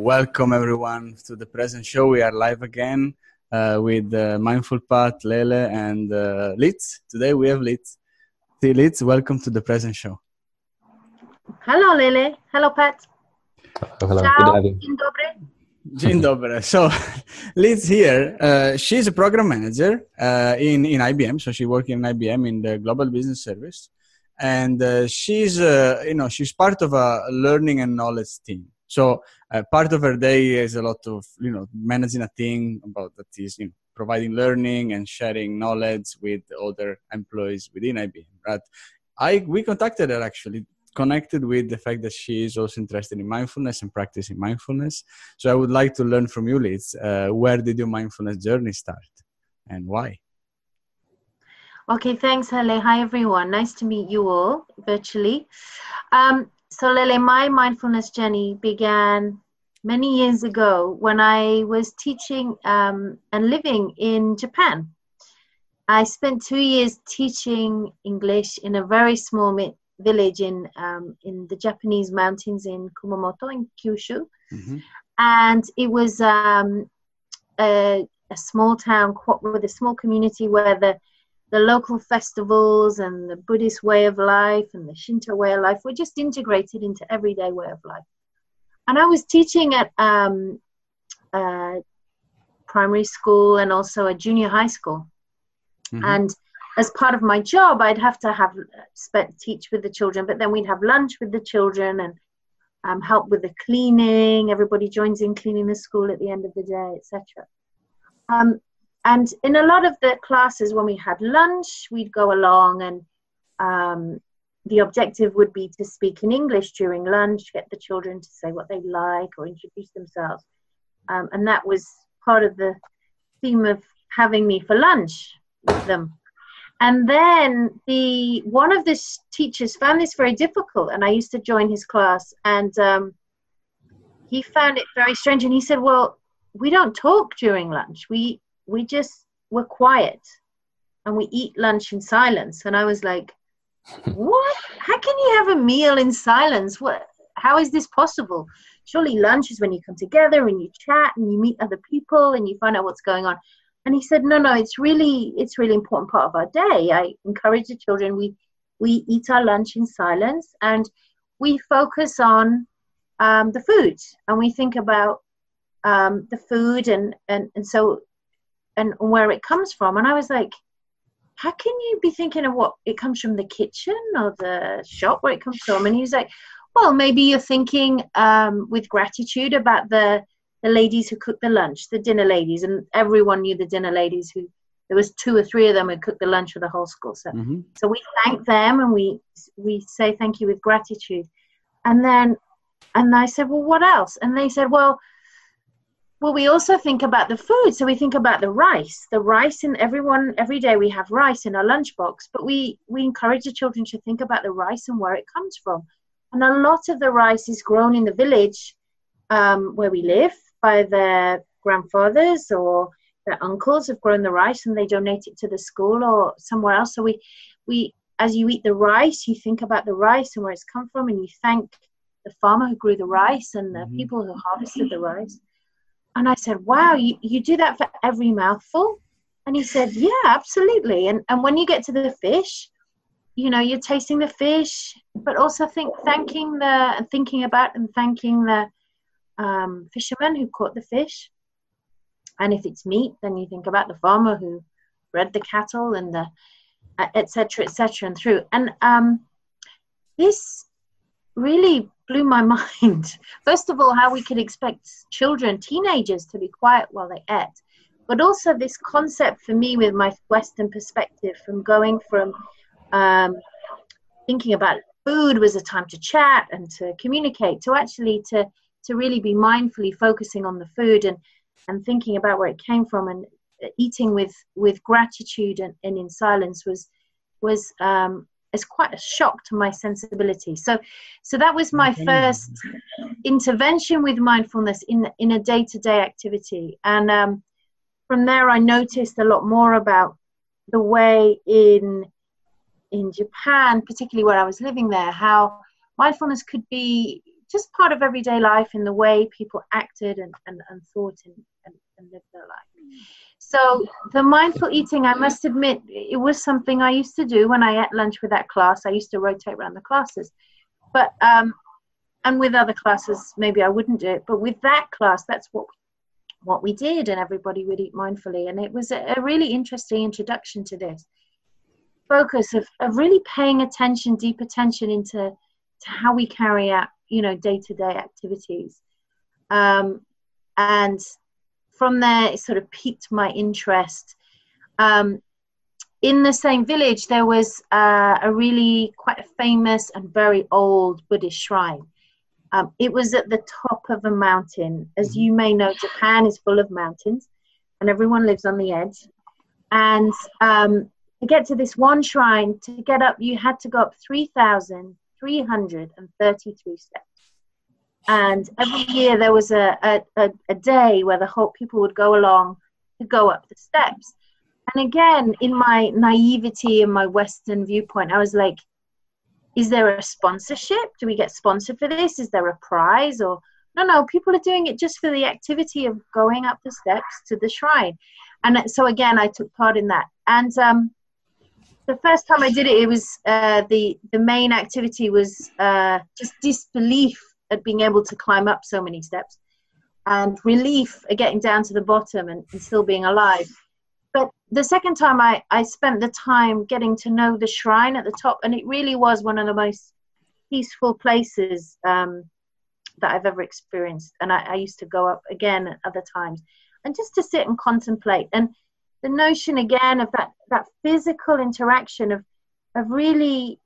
welcome everyone to the present show. We are live again uh, with uh, Mindful Pat, Lele, and uh, Litz. Today we have Litz. See, Litz, welcome to the present show. Hello, Lele. Hello, Pat. Hello, Ciao. good evening. Dzień dobry. Dzień dobry. So, Liz here, uh, she's a program manager uh, in, in IBM. So she works in IBM in the Global Business Service. And uh, she's, uh, you know, she's part of a learning and knowledge team. So uh, part of her day is a lot of, you know, managing a team about that is, you know, providing learning and sharing knowledge with other employees within IBM. Right? I, we contacted her actually connected with the fact that she is also interested in mindfulness and practicing mindfulness. So I would like to learn from you, Liz. Uh, where did your mindfulness journey start and why? Okay, thanks, Lele. Hi, everyone. Nice to meet you all virtually. Um, so, Lele, my mindfulness journey began many years ago when I was teaching um, and living in Japan. I spent two years teaching English in a very small mi- village in um, in the Japanese mountains in Kumamoto in Kyushu, Mm-hmm. and it was um, a, a small town with a small community where the the local festivals and the Buddhist way of life and the Shinto way of life were just integrated into everyday way of life. And I was teaching at um, uh, primary school and also a junior high school. Mhm. And as part of my job, I'd have to have spent teach with the children, but then we'd have lunch with the children and um, help with the cleaning. Everybody joins in cleaning the school at the end of the day, etc. Um, and in a lot of the classes, when we had lunch, we'd go along, and um, the objective would be to speak in English during lunch, get the children to say what they like or introduce themselves. Um, and that was part of the theme of having me for lunch with them. And then the one of the teachers found this very difficult, and I used to join his class, and um, he found it very strange. And he said, "Well, we don't talk during lunch. We we just we're quiet, and we eat lunch in silence." And I was like, "What? How can you have a meal in silence? What? How is this possible? Surely lunch is when you come together and you chat and you meet other people and you find out what's going on." And he said, "No, no, it's really it's really important part of our day. I encourage the children. We we eat our lunch in silence and we focus on um, the food and we think about um, the food and, and and so and where it comes from. And I was like, how can you be thinking of what it comes from the kitchen or the shop where it comes from? And he was like, well, maybe you're thinking um, with gratitude about the the ladies who cooked the lunch, the dinner ladies, and everyone knew the dinner ladies who there was two or three of them who cooked the lunch for the whole school. So Mhm. so we thank them and we we say thank you with gratitude. And then and I said, well, what else? And they said, well, well, we also think about the food. So we think about the rice, the rice, and everyone every day we have rice in our lunchbox. But we we encourage the children to think about the rice and where it comes from. And a lot of the rice is grown in the village um, where we live by their grandfathers or their uncles have grown the rice and they donate it to the school or somewhere else. So we we as you eat the rice, you think about the rice and where it's come from, and you thank the farmer who grew the rice and the Mhm. people who harvested the rice. And I said, Wow, you, you do that for every mouthful? And he said, Yeah, absolutely. And and when you get to the fish, you know, you're tasting the fish, but also think thanking the and thinking about and thanking the um, fisherman who caught the fish. And if it's meat, then you think about the farmer who bred the cattle and the etc etc and through and um, this really blew my mind. First of all how we could expect children teenagers to be quiet while they ate but also this concept for me with my western perspective from going from um, thinking about food was a time to chat and to communicate to actually to to really be mindfully focusing on the food and and thinking about where it came from and eating with with gratitude and, and in silence was was um is quite a shock to my sensibility. So so that was my first intervention with mindfulness in in a day-to-day activity. And um from there i noticed a lot more about the way in in japan particularly where i was living there how mindfulness could be just part of everyday life in the way people acted and, and, and thought and, and, and lived their life. So the mindful eating, I must admit, it was something I used to do when I ate lunch with that class. I used to rotate around the classes, but um, and with other classes, maybe I wouldn't do it. But with that class, that's what what we did, and everybody would eat mindfully, and it was a, really interesting introduction to this focus of, of really paying attention, deep attention into to how we carry out, you know, day to day activities. Um, and from there, it sort of piqued my interest. Um, in the same village, there was uh, a really quite a famous and very old Buddhist shrine. Um, it was at the top of a mountain. As mm-hmm. you may know, Japan is full of mountains, and everyone lives on the edge. And um, to get to this one shrine, to get up, you had to go up 3,333 steps. And every year there was a, a, a, day where the whole people would go along to go up the steps. And again, in my naivety and my Western viewpoint, I was like, is there a sponsorship? Do we get sponsored for this? Is there a prize? Or no, no, people are doing it just for the activity of going up the steps to the shrine. And so again, I took part in that. And um, the first time I did it, it was uh, the the main activity was uh, just disbelief at being able to climb up so many steps, and relief at getting down to the bottom and, and still being alive. But the second time, I I spent the time getting to know the shrine at the top, and it really was one of the most peaceful places um, that I've ever experienced. And I, I used to go up again at other times, and just to sit and contemplate and the notion again of that that physical interaction of of really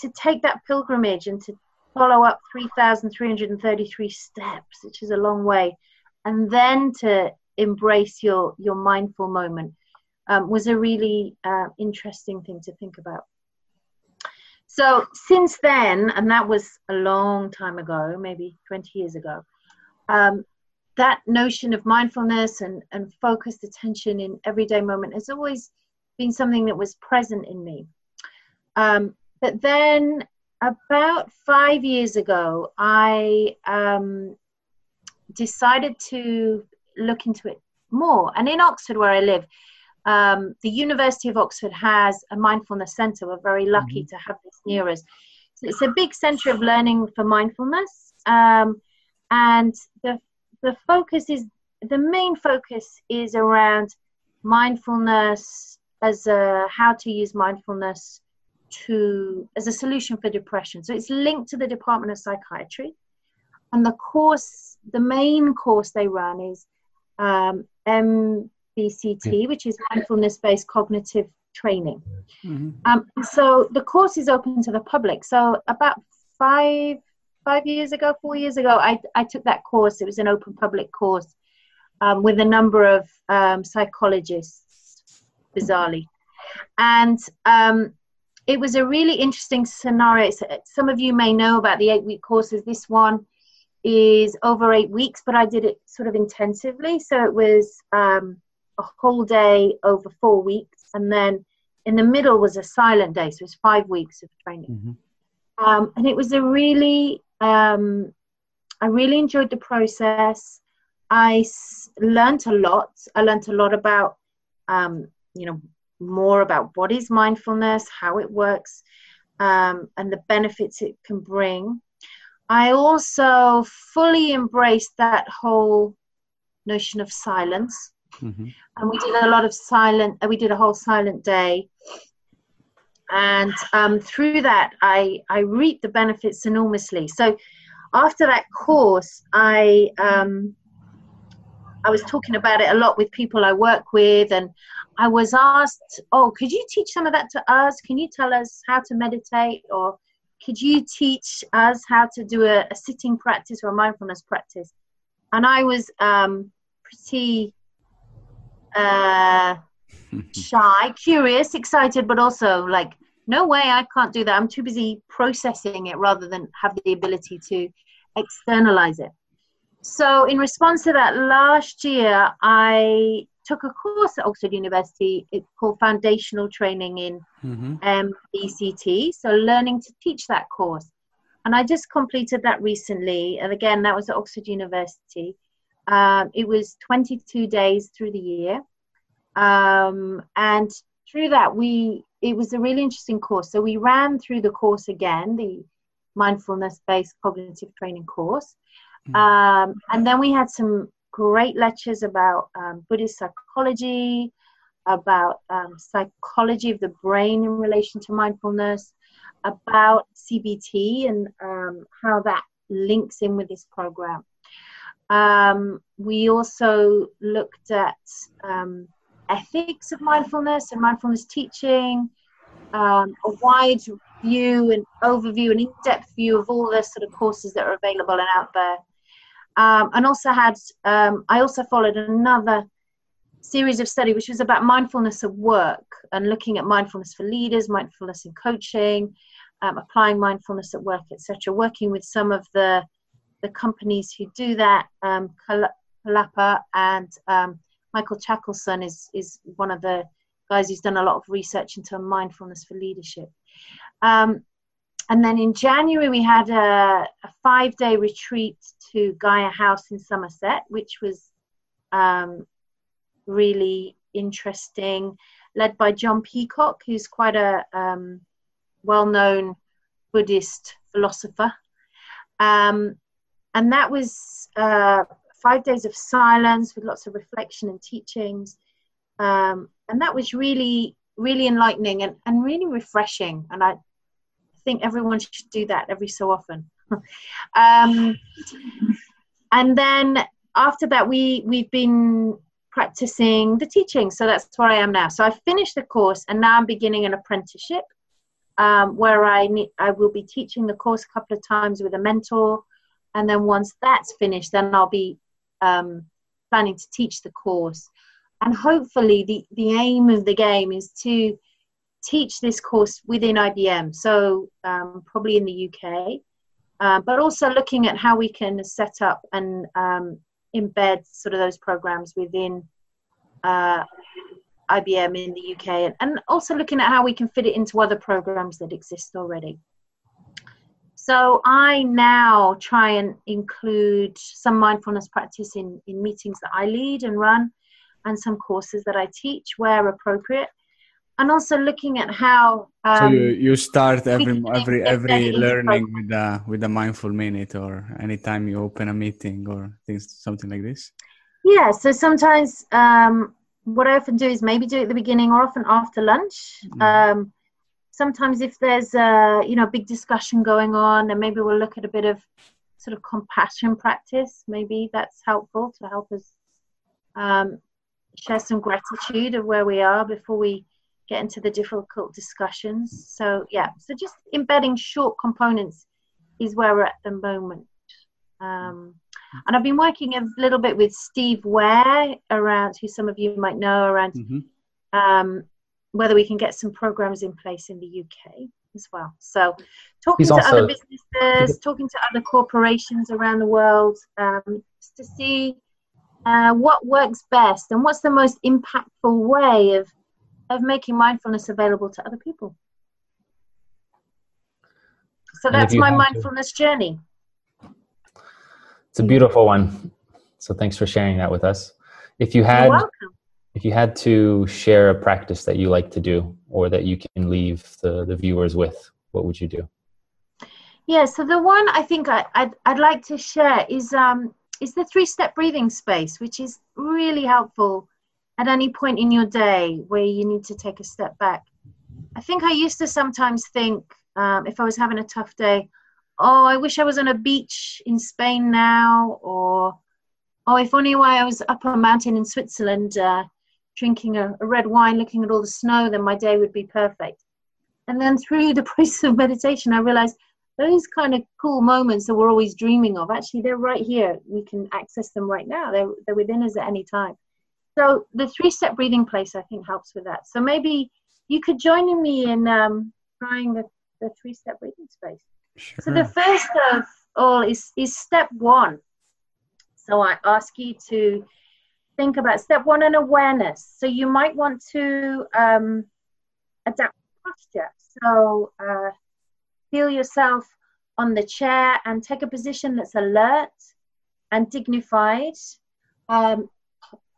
to take that pilgrimage and to follow up 3,333 steps, which is a long way, and then to embrace your your mindful moment um, was a really uh, interesting thing to think about. So since then, and that was a long time ago, maybe 20 years ago, um, that notion of mindfulness and, and focused attention in everyday moment has always been something that was present in me. Um, but then about five years ago, I um, decided to look into it more. And in Oxford, where I live, um, the University of Oxford has a mindfulness center. We're very lucky mm-hmm. to have this near us. So it's a big center of learning for mindfulness. Um, and the the focus is the main focus is around mindfulness as a how to use mindfulness to as a solution for depression so it's linked to the department of psychiatry and the course the main course they run is um, mbct which is mindfulness based cognitive training mm-hmm. um, so the course is open to the public so about five five years ago, four years ago, I, I took that course. It was an open public course um, with a number of um, psychologists, bizarrely. And um, it was a really interesting scenario. Some of you may know about the eight week courses. This one is over eight weeks, but I did it sort of intensively. So it was um, a whole day over four weeks. And then in the middle was a silent day. So it was five weeks of training. Mm-hmm. Um, and it was a really um, I really enjoyed the process. I s- learned a lot. I learned a lot about, um, you know, more about what is mindfulness, how it works, um, and the benefits it can bring. I also fully embraced that whole notion of silence. Mm-hmm. And we did a lot of silent, we did a whole silent day and um, through that I, I reaped the benefits enormously so after that course i um, i was talking about it a lot with people i work with and i was asked oh could you teach some of that to us can you tell us how to meditate or could you teach us how to do a, a sitting practice or a mindfulness practice and i was um, pretty uh, shy, curious, excited, but also like, no way, I can't do that. I'm too busy processing it rather than have the ability to externalize it. So, in response to that, last year I took a course at Oxford University. It's called Foundational Training in mm-hmm. MBCT. So, learning to teach that course. and I just completed that recently. And again, that was at Oxford University. Um, it was 22 days through the year. Um, and through that, we it was a really interesting course. So we ran through the course again, the mindfulness-based cognitive training course. Um, and then we had some great lectures about um, Buddhist psychology, about um, psychology of the brain in relation to mindfulness, about CBT and um, how that links in with this program. Um, we also looked at um, ethics of mindfulness and mindfulness teaching, a wide view and overview and in-depth view of all the sort of courses that are available and out there. Um, and also had, um, I also followed another series of study which was about mindfulness at work and looking at mindfulness for leaders, mindfulness in coaching, um, applying mindfulness at work, etc. Working with some of the the companies who do that, um, Kalapa and um, Michael Chaskalson is is one of the guys who's done a lot of research into mindfulness for leadership. Um, and then in January we had a, a five day retreat to Gaia House in Somerset, which was um, really interesting, led by John Peacock, who's quite a um, well known Buddhist philosopher. Um, and that was uh, five days of silence with lots of reflection and teachings. Um, and that was really, really enlightening and, and really refreshing. And I think everyone should do that every so often. um, and then after that, we, we've been practicing the teaching. So that's where I am now. So I finished the course and now I'm beginning an apprenticeship um, where I need, I will be teaching the course a couple of times with a mentor, and then once that's finished, then I'll be um, planning to teach the course. And hopefully, the the aim of the game is to teach this course within IBM, so um, probably in the UK, uh, but also looking at how we can set up and um, embed sort of those programs within uh, IBM in the UK, and also looking at how we can fit it into other programs that exist already. So I now try and include some mindfulness practice in, in meetings that I lead and run, and some courses that I teach where appropriate, and also looking at how. Um, so you, you start every every every learning with a with a mindful minute, or anytime you open a meeting or things something like this. Yeah. So sometimes um, what I often do is maybe do it at the beginning or often after lunch. Mm. Um, sometimes if there's a you know big discussion going on, then maybe we'll look at a bit of sort of compassion practice. Maybe that's helpful to help us um, share some gratitude of where we are before we get into the difficult discussions. So yeah, so just embedding short components is where we're at the moment. Um, and I've been working a little bit with Steve Ware around, who some of you might know, around mm-hmm. um, whether we can get some programs in place in the UK as well. So, talking He's to other businesses, talking to other corporations around the world um, to see uh, what works best and what's the most impactful way of of making mindfulness available to other people. So that's my mindfulness to. journey. It's a beautiful one. So thanks for sharing that with us. If you had if you had to share a practice that you like to do or that you can leave the, the viewers with, what would you do? Yeah, so the one I think I, would I'd like to share is um is the three step breathing space, which is really helpful at any point in your day where you need to take a step back. I think I used to sometimes think um, if I was having a tough day, oh, I wish I was on a beach in Spain now, or oh, if only I was up on a mountain in Switzerland uh, drinking a, a, red wine, looking at all the snow, then my day would be perfect. And then through the process of meditation, I realized those kind of cool moments that we're always dreaming of, actually, they're right here. We can access them right now. They're, they're within us at any time. So the three-step breathing space, I think, helps with that. So maybe you could join me in um, trying the, the three-step breathing space. Sure. So the first of all is, is step one. So I ask you to think about step one and awareness. So you might want to um, adapt posture. So uh, feel yourself on the chair and take a position that's alert and dignified, um,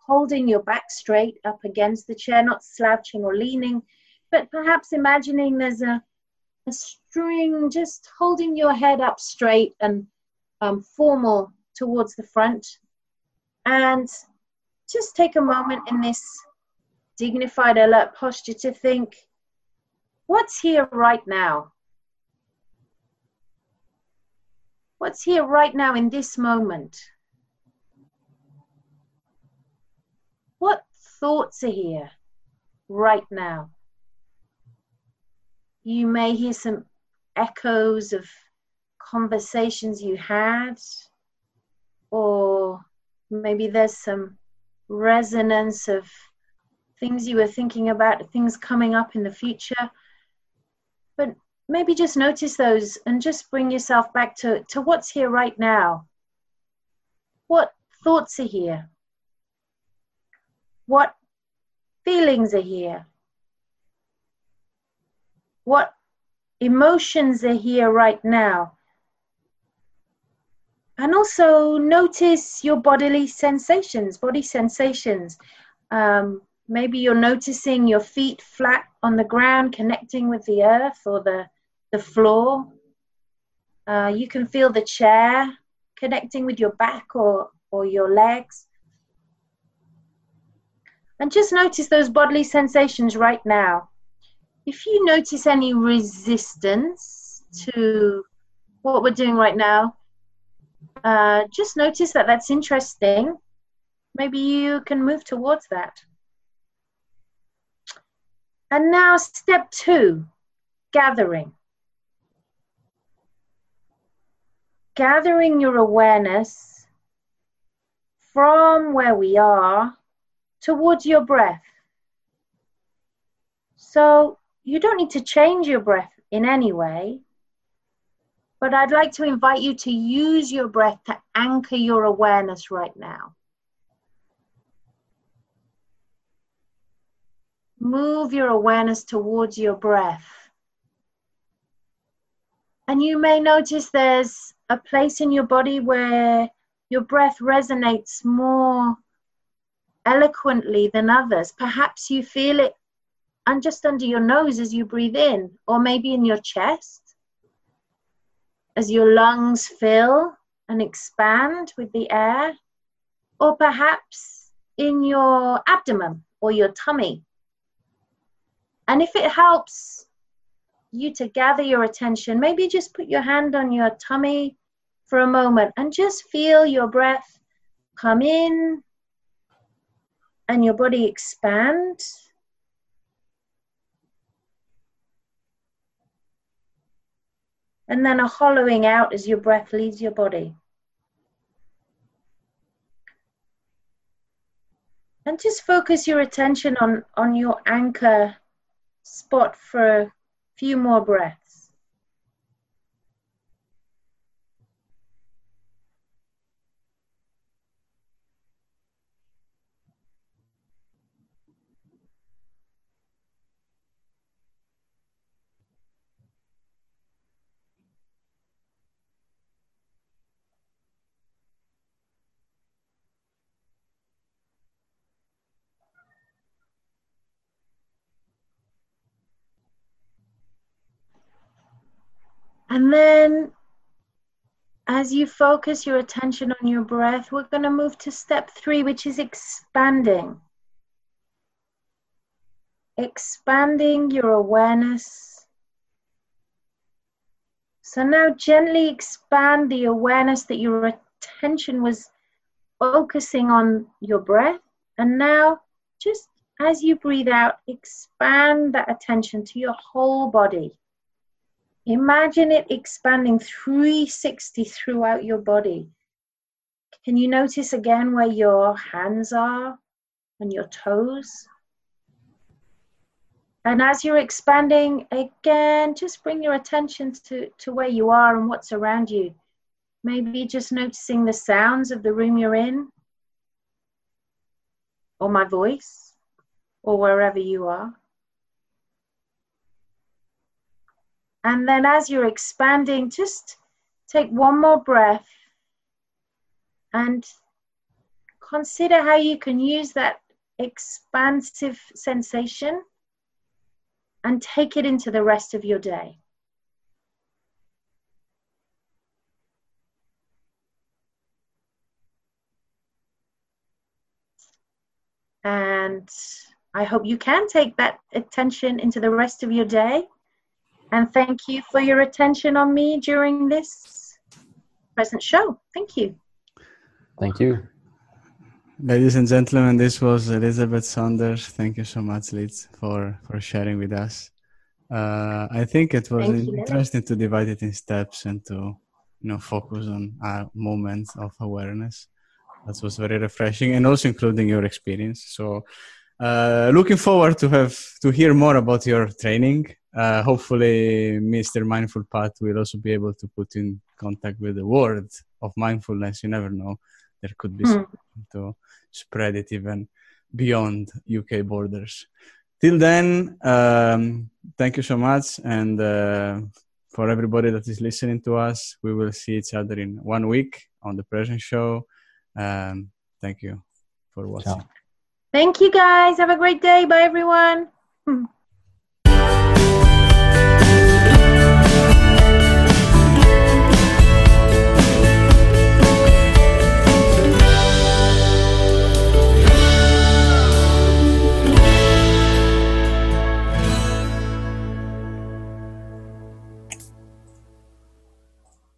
holding your back straight up against the chair, not slouching or leaning, but perhaps imagining there's a, a string just holding your head up straight and um, formal towards the front. And just take a moment in this dignified, alert posture to think what's here right now? What's here right now in this moment? What thoughts are here right now? You may hear some echoes of conversations you had, or maybe there's some resonance of things you were thinking about, things coming up in the future. But maybe just notice those and just bring yourself back to, to what's here right now. What thoughts are here? What feelings are here? What emotions are here right now? And also notice your bodily sensations, body sensations. Um, maybe you're noticing your feet flat on the ground, connecting with the earth or the the floor. Uh, you can feel the chair connecting with your back or, or your legs. And just notice those bodily sensations right now. If you notice any resistance to what we're doing right now, uh, just notice that that's interesting. Maybe you can move towards that. And now, step two gathering. gathering your awareness from where we are towards your breath. So you don't need to change your breath in any way, but I'd like to invite you to use your breath to anchor your awareness right now. Move your awareness towards your breath. And you may notice there's a place in your body where your breath resonates more eloquently than others. Perhaps you feel it and just under your nose as you breathe in, or maybe in your chest as your lungs fill and expand with the air, or perhaps in your abdomen or your tummy. And if it helps, you to gather your attention, maybe just put your hand on your tummy for a moment and just feel your breath come in and your body expand. And then a hollowing out as your breath leaves your body. And just focus your attention on, on your anchor spot for a few more breaths. And then as you focus your attention on your breath, we're going to move to step three, which is expanding. Expanding your awareness. So now gently expand the awareness that your attention was focusing on your breath. And now, just as you breathe out, expand that attention to your whole body. Imagine it expanding 360 throughout your body. Can you notice again where your hands are and your toes? And as you're expanding, again, just bring your attention to, to where you are and what's around you. Maybe just noticing the sounds of the room you're in, or my voice, or wherever you are. And then as you're expanding, just take one more breath and consider how you can use that expansive sensation and take it into the rest of your day. And I hope you can take that attention into the rest of your day. And thank you for your attention on me during this present show. Thank you. Thank you. Ladies and gentlemen, this was Elizabeth Saunders. Thank you so much, Liz, for, for sharing with us. Uh, I think it was Thank interesting you. to divide it in steps and to you know focus on a moment of awareness that was very refreshing and also including your experience so uh, looking forward to have to hear more about your training uh, hopefully mr mindful path will also be able to put in contact with the world of mindfulness you never know there could be mm. to spread it even beyond uk borders till then um, thank you so much and uh, for everybody that is listening to us we will see each other in one week on the present show um, thank you for watching. Ciao. Thank you, guys. Have a great day. Bye, everyone. Hmm.